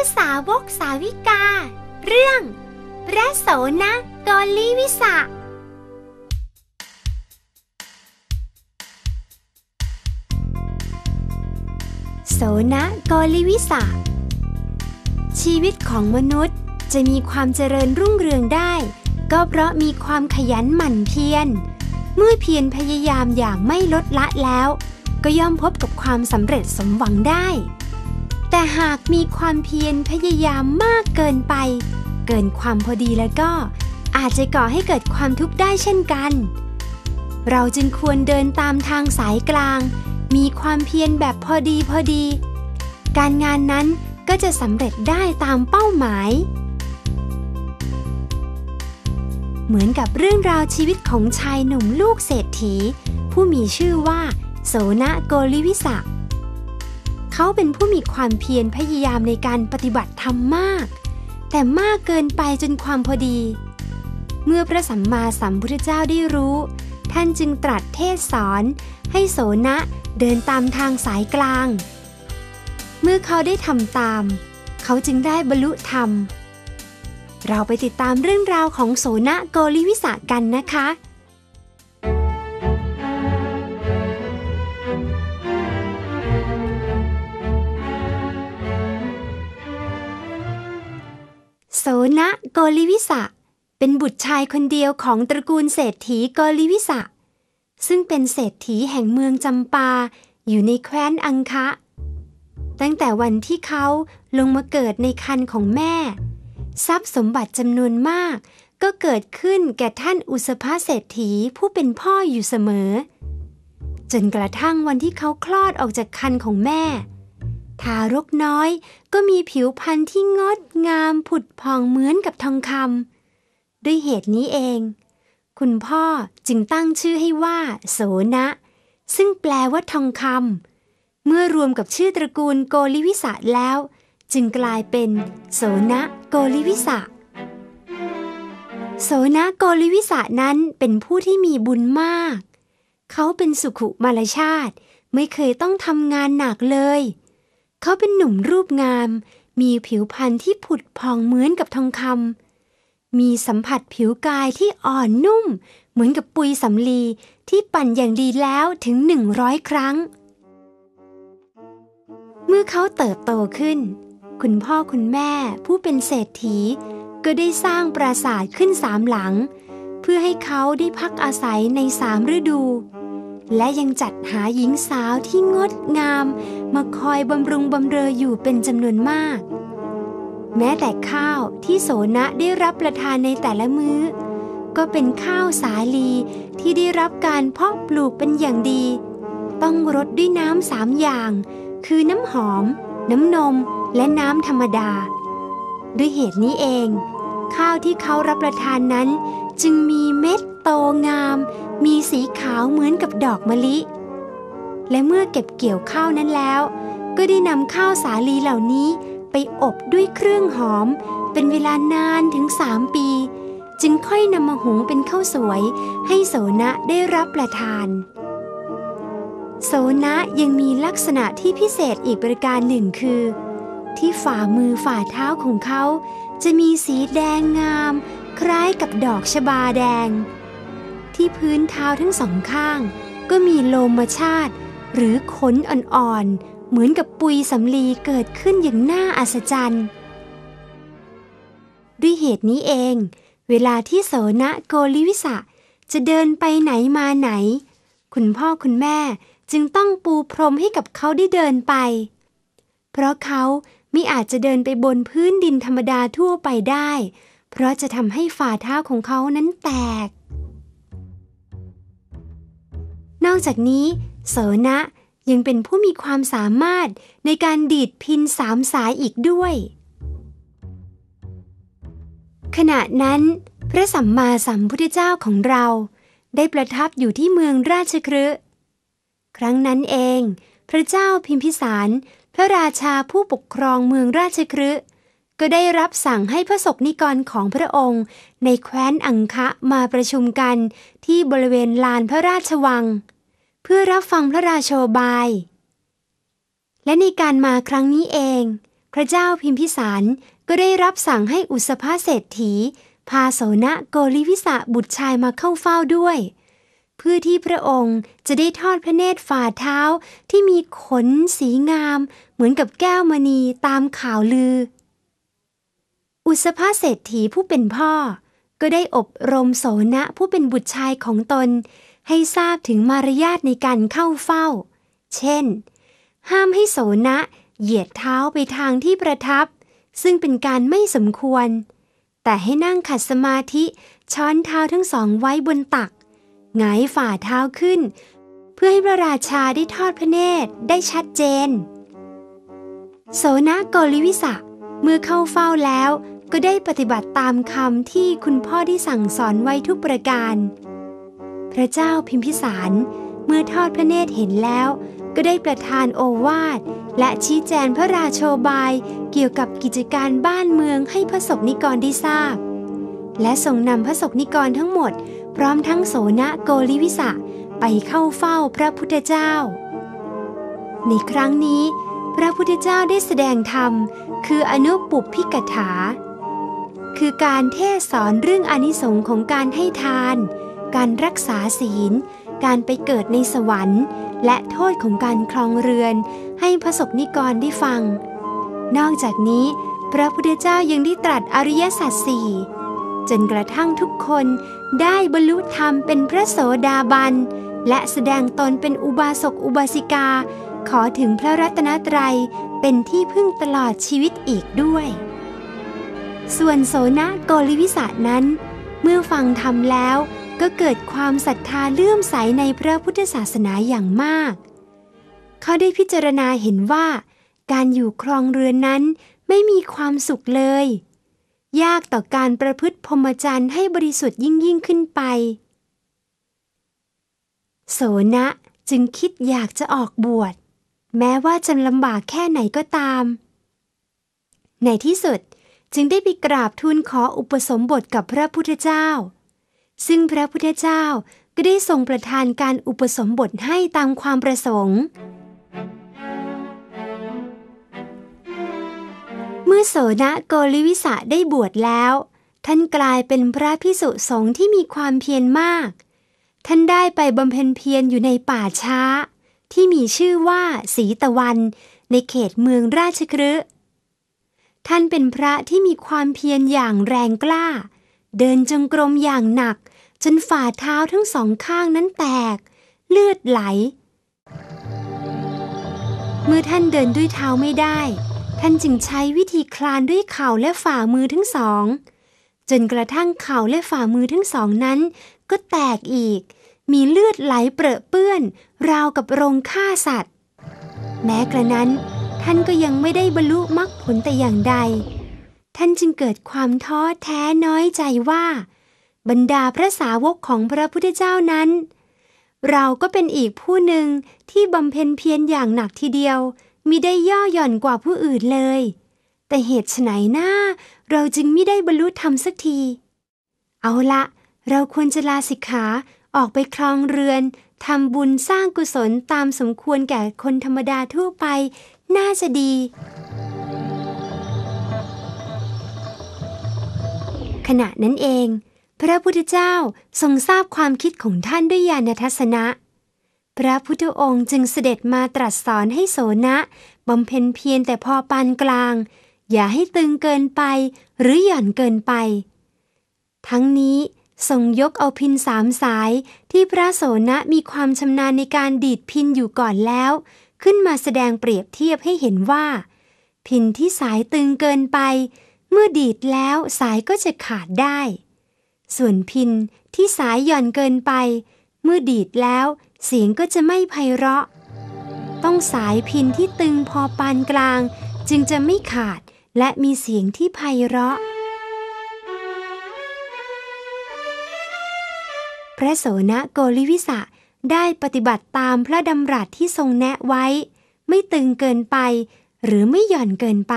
ือสาวกสาวิกา เรื่อง พระโสนะโกลิวิสะโสนะโกลิวิสะชีวิตของมนุษย์จะมีความเจริญรุ่งเรืองได้ ก็เพราะมีความขยันหมั่นเพียรเมื่อเพียรพยายามอย่างไม่ลดละแล้ว ก็ย่อมพบกับความสำเร็จสมหวังได้ แต่หากมีความเพียรพยายามมากเกินไป เกินความพอดีแล้วก็ อาจจะก่อให้เกิดความทุกข์ได้เช่นกัน เราจึงควรเดินตามทางสายกลาง มีความเพียรแบบพอดีพอดี การงานนั้นก็จะสำเร็จได้ตามเป้าหมาย เหมือนกับเรื่องราวชีวิตของชายหนุ่มลูกเศรษฐี ผู้มีชื่อว่า โสนะโกลิวิสะ เขาเป็นผู้มีความเพียรพยายามในการปฏิบัติธรรมมาก แต่มากเกินไปจนความพอดี เมื่อพระสัมมาสัมพุทธเจ้าได้รู้ ท่านจึงตรัสเทศสอน ให้โสนะเดินตามทางสายกลาง เมื่อเขาได้ทำตาม เขาจึงได้บรรลุธรรม เราไปติดตามเรื่องราวของโสนะโกลิวิสะกันนะคะ โสนะโกลิวิสะ เป็นบุตรชายคนเดียวของตระกูลเศรษฐีโกลิวิสะ ซึ่งเป็นเศรษฐีแห่งเมืองจำปา อยู่ในแคว้นอังคะ ตั้งแต่วันที่เขาลงมาเกิดในคันของแม่ ทรัพย์สมบัติจำนวนมากก็เกิดขึ้นแก่ท่านอุสภาเศรษฐีผู้เป็นพ่ออยู่เสมอ จนกระทั่งวันที่เขาคลอดออกจากคันของแม่ ทารกน้อยก็มีผิวพรรณที่งดงามผุดผ่องเหมือนกับทองคำด้วยเหตุนี้เอง คุณพ่อจึงตั้งชื่อให้ว่า โสณะ ซึ่งแปลว่าทองคำเมื่อรวมกับชื่อตระกูลโกฬิวิสะแล้ว จึงกลายเป็น โสณะโกฬิวิสะโสณะโกฬิวิสะนั้นเป็นผู้ที่มีบุญมาก เขาเป็นสุขุมารชาติ ไม่เคยต้องทำงานหนักเลย เขาเป็นหนุ่มรูปงาม มีผิวพรรณที่ผุดพองเหมือนกับทองคำมีสัมผัสผิวกายที่อ่อนนุ่ม เหมือนกับปุยสำลีที่ปั่นอย่างดีแล้วถึงหนึ่งร้อยครั้ง เมื่อเขาเติบโตขึ้น คุณพ่อคุณแม่ผู้เป็นเศรษฐี ก็ได้สร้างปราสาทขึ้นสามหลัง เพื่อให้เขาได้พักอาศัยในสามฤดู และยังจัดหาหญิงสาวที่งดงาม มาคอยบำรุงบำเรออยู่เป็นจำนวนมาก แม้แต่ข้าวที่โสนะได้รับประทานในแต่ละมื้อ ก็เป็นข้าวสาลีที่ได้รับการเพาะปลูกเป็นอย่างดี ต้องรดด้วยน้ำสามอย่าง คือน้ำหอม น้ำนม และน้ำธรรมดา ด้วยเหตุนี้เอง ข้าวที่เขารับประทานนั้นจึงมีเม็ด โตงาม มีสีขาวเหมือนกับดอกมะลิ และเมื่อเก็บเกี่ยวข้าวนั้นแล้ว ก็ได้นำข้าวสาลีเหล่านี้ไปอบด้วยเครื่องหอม เป็นเวลานานถึงสามปี จึงค่อยนำมาหุงเป็นข้าวสวย ให้โสนะได้รับประทาน โสนะยังมีลักษณะที่พิเศษอีกประการหนึ่งคือ ที่ฝ่ามือฝ่าเท้าของเขา จะมีสีแดงงาม คล้ายกับดอกชบาแดง ที่พื้นเท้าทั้งสองข้าง ก็มีโลมชาติ หรือขนอ่อนๆ เหมือนกับปุยสำลีเกิดขึ้นอย่างน่าอัศจรรย์ ด้วยเหตุนี้เอง เวลาที่โสนะโกลิวิสะจะเดินไปไหนมาไหน คุณพ่อคุณแม่จึงต้องปูพรมให้กับเขาได้เดินไป เพราะเขาไม่อาจจะเดินไปบนพื้นดินธรรมดาทั่วไปได้ เพราะจะทำให้ฝ่าเท้าของเขานั้นแตก อกจากนี้ โสนะยังเป็นผู้มีความสามารถในการดีดพินสามสายอีกด้วย ขณะนั้น พระสัมมาสัมพุทธเจ้าของเราได้ประทับอยู่ที่เมืองราชคฤห์ครั้งนั้นเอง พระเจ้าพิมพิสาร พระราชาผู้ปกครองเมืองราชคฤห์ก็ได้รับสั่งให้พระศกนิกรของพระองค์ ในแคว้นอังคะมาประชุมกันที่บริเวณลานพระราชวัง เพื่อรับฟังพระราโชบาย และในการมาครั้งนี้เอง พระเจ้าพิมพิสารก็ได้รับสั่งให้อุสภาเศรษฐี พาโสนโกริวิสะบุตรชายมาเข้าเฝ้าด้วย เพื่อที่พระองค์จะได้ทอดพระเนตรฝ่าเท้าที่มีขนสีงาม เหมือนกับแก้วมณีตามข่าวลือ อุสภาเศรษฐีผู้เป็นพ่อ ก็ได้อบรมโสนผู้เป็นบุตรชายของตน ให้ทราบถึงมารยาทในการเข้าเฝ้า เช่น ห้ามให้โสนะเหยียดเท้าไปทางที่ประทับ ซึ่งเป็นการไม่สมควร แต่ให้นั่งขัดสมาธิช้อนเท้าทั้งสองไว้บนตัก หงายฝ่าเท้าขึ้น เพื่อให้พระราชาได้ทอดพระเนตรได้ชัดเจน โสนะโกลิวิสะเมื่อเข้าเฝ้าแล้วก็ได้ปฏิบัติตามคำที่คุณพ่อได้สั่งสอนไว้ทุกประการ พระเจ้าพิมพิสารเมื่อทอดพระเนตรเห็นแล้ว ก็ได้ประทานโอวาทและชี้แจงพระราโชบายเกี่ยวกับกิจการบ้านเมืองให้พระศกนิกรได้ทราบ และส่งนำพระศกนิกรทั้งหมด พร้อมทั้งโสนโกลิวิสะไปเข้าเฝ้าพระพุทธเจ้า ในครั้งนี้ พระพุทธเจ้าได้แสดงธรรม คืออนุปุปพิกถา คือการเทศสอนเรื่องอนิสงค์ของการให้ทาน การรักษาศีล การไปเกิดในสวรรค์ และโทษของการครองเรือน ให้พระสกนิกรได้ฟัง นอกจากนี้ พระพุทธเจ้ายังได้ตรัสอริยสัจสี่จนกระทั่งทุกคนได้บรรลุธรรมเป็นพระโสดาบัน และแสดงตนเป็นอุบาสกอุบาสิกา ขอถึงพระรัตนตรัยเป็นที่พึ่งตลอดชีวิตอีกด้วย ส่วนโสนะโกลิวิสานั้น เมื่อฟังธรรมแล้ว ก็เกิดความศรัทธาเลื่อมใสในพระพุทธศาสนาอย่างมาก เขาได้พิจารณาเห็นว่า การอยู่ครองเรือนนั้นไม่มีความสุขเลย ยากต่อการประพฤติพรหมจรรย์ให้บริสุทธิ์ยิ่งยิ่งขึ้นไป โสนะจึงคิดอยากจะออกบวช แม้ว่าจะลำบากแค่ไหนก็ตาม ในที่สุดจึงได้ไปกราบทูลขออุปสมบทกับพระพุทธเจ้า ซึ่งพระพุทธเจ้าก็ได้ทรงประทานการอุปสมบทให้ตามความประสงค์ เมื่อโสนโกลิวิสะได้บวชแล้ว ท่านกลายเป็นพระพิสุสงฆ์ที่มีความเพียรมาก ท่านได้ไปบำเพ็ญเพียรอยู่ในป่าช้า ที่มีชื่อว่าสีตะวัน ในเขตเมืองราชคฤห์ท่านเป็นพระที่มีความเพียรอย่างแรงกล้า เดินจงกรมอย่างหนัก จนฝ่าเท้าทั้งสองข้างนั้นแตก เลือดไหล เมื่อท่านเดินด้วยเท้าไม่ได้ ท่านจึงใช้วิธีคลานด้วยเข่าและฝ่ามือทั้งสอง จนกระทั่งเข่าและฝ่ามือทั้งสองนั้น ก็แตกอีก มีเลือดไหลเปรอะเปื้อน ราวกับโรงฆ่าสัตว์ แม้กระนั้น ท่านก็ยังไม่ได้บรรลุมรรคผลแต่อย่างใด ท่านจึงเกิดความท้อแท้น้อยใจว่า บรรดาพระสาวกของพระพุทธเจ้านั้น เราก็เป็นอีกผู้หนึ่งที่บำเพ็ญเพียรอย่างหนักทีเดียวมิได้ย่อหย่อนกว่าผู้อื่นเลย แต่เหตุไฉนหน้า เราจึงไม่ได้บรรลุธรรมสักที เอาละ เราควรจะลาสิกขาออกไปครองเรือนทำบุญสร้างกุศลตามสมควรแก่คนธรรมดาทั่วไป น่าจะดี ขณะนั้นเอง พระพุทธเจ้าทรงทราบความคิดของท่านด้วยญาณทัศนะ พระพุทธองค์จึงเสด็จมาตรัสสอนให้โสนะบำเพ็ญเพียรแต่พอปานกลาง อย่าให้ตึงเกินไปหรือหย่อนเกินไป ทั้งนี้ทรงยกเอาพินสามสายที่พระโสนะมีความชำนาญในการดีดพินอยู่ก่อนแล้ว ขึ้นมาแสดงเปรียบเทียบให้เห็นว่า พินที่สายตึงเกินไป เมื่อดีดแล้วสายก็จะขาดได้ ส่วนพินที่สายหย่อนเกินไป เมื่อดีดแล้วเสียงก็จะไม่ไพเราะ ต้องสายพินที่ตึงพอปานกลาง จึงจะไม่ขาดและมีเสียงที่ไพเราะ พระโสนโกลิวิสะได้ปฏิบัติตามพระดำรัสที่ทรงแนะไว้ ไม่ตึงเกินไป หรือไม่หย่อนเกินไป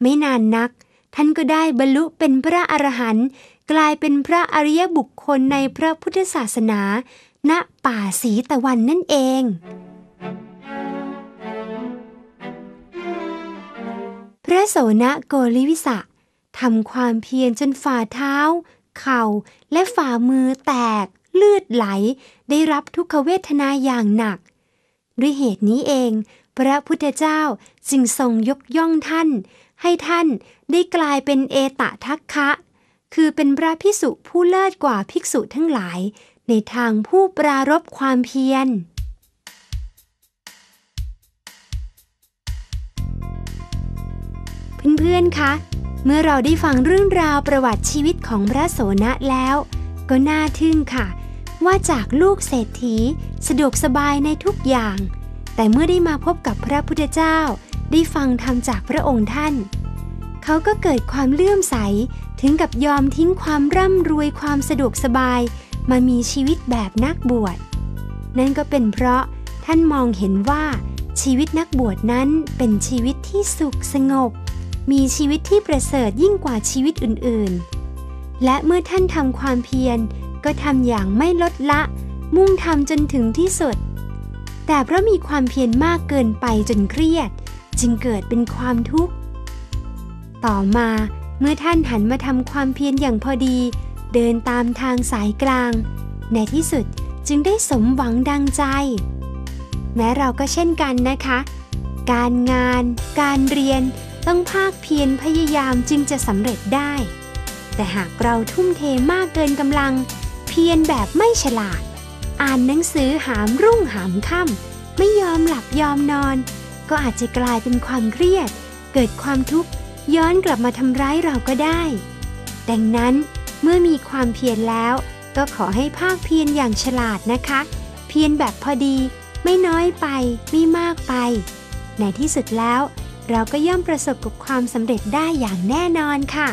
ไม่นานนัก ท่านก็ได้บรรลุเป็นพระอรหันต์กลายเป็นพระอริยบุคคลในพระพุทธศาสนา ณป่าสีตะวันนั่นเอง พระโสนโกริวิสะทำความเพียรจนฝ่าเท้า เข่าและฝ่ามือแตกเลือดไหล ได้รับทุกขเวทนาอย่างหนัก ด้วยเหตุนี้เอง พระพุทธเจ้าจึงทรงยกย่องท่าน ให้ท่านได้กลายเป็นเอตะทัคคะ คือเป็นพระพิสุผู้เลิศกว่าภิกษุทั้งหลาย ในทางผู้ปรารบความเพียรเพื่อนๆ คะ เมื่อเราได้ฟังเรื่องราวประวัติชีวิตของพระโสนะแล้ว ก็น่าทึ่งค่ะ ว่าจากลูกเศรษฐีสะดวกสบายในทุกอย่าง แต่เมื่อได้มาพบกับพระพุทธเจ้า ได้ฟังธรรมจากพระองค์ท่าน เขาก็เกิดความเลื่อมใสถึงกับยอมทิ้งความร่ำรวยความสะดวกสบาย มามีชีวิตแบบนักบวช นั่นก็เป็นเพราะท่านมองเห็นว่าชีวิตนักบวชนั้นเป็นชีวิตที่สุขสงบ มีชีวิตที่ประเสริฐยิ่งกว่าชีวิตอื่นๆ และเมื่อท่านทำความเพียร ก็ทำอย่างไม่ลดละ มุ่งทำจนถึงที่สุด แต่เพราะมีความเพียรมากเกินไปจนเครียด จึงเกิดเป็นความทุกข์ ต่อมาเมื่อท่านหันมาทำความเพียรอย่างพอดี เดินตามทางสายกลาง ในที่สุดจึงได้สมหวังดังใจ แม้เราก็เช่นกันนะคะ การงาน การเรียนต้องภาคเพียรพยายามจึงจะสำเร็จได้ แต่หากเราทุ่มเทมากเกินกำลัง พียรแบบไม่ฉลาด อ่านหนังสือหามรุ่งหามค่ำไม่ยอมหลับยอมนอน ก็อาจจะกลายเป็นความเครียด เกิดความทุกข์ย้อนกลับมาทำร้ายเราก็ได้ ดังนั้นเมื่อมีความเพียรแล้ว ก็ขอให้ภาคเพียรอย่างฉลาดนะคะ เพียรแบบพอดี ไม่น้อยไป ไม่มากไป ในที่สุดแล้ว เราก็ย่อมประสบกับความสำเร็จได้อย่างแน่นอนค่ะ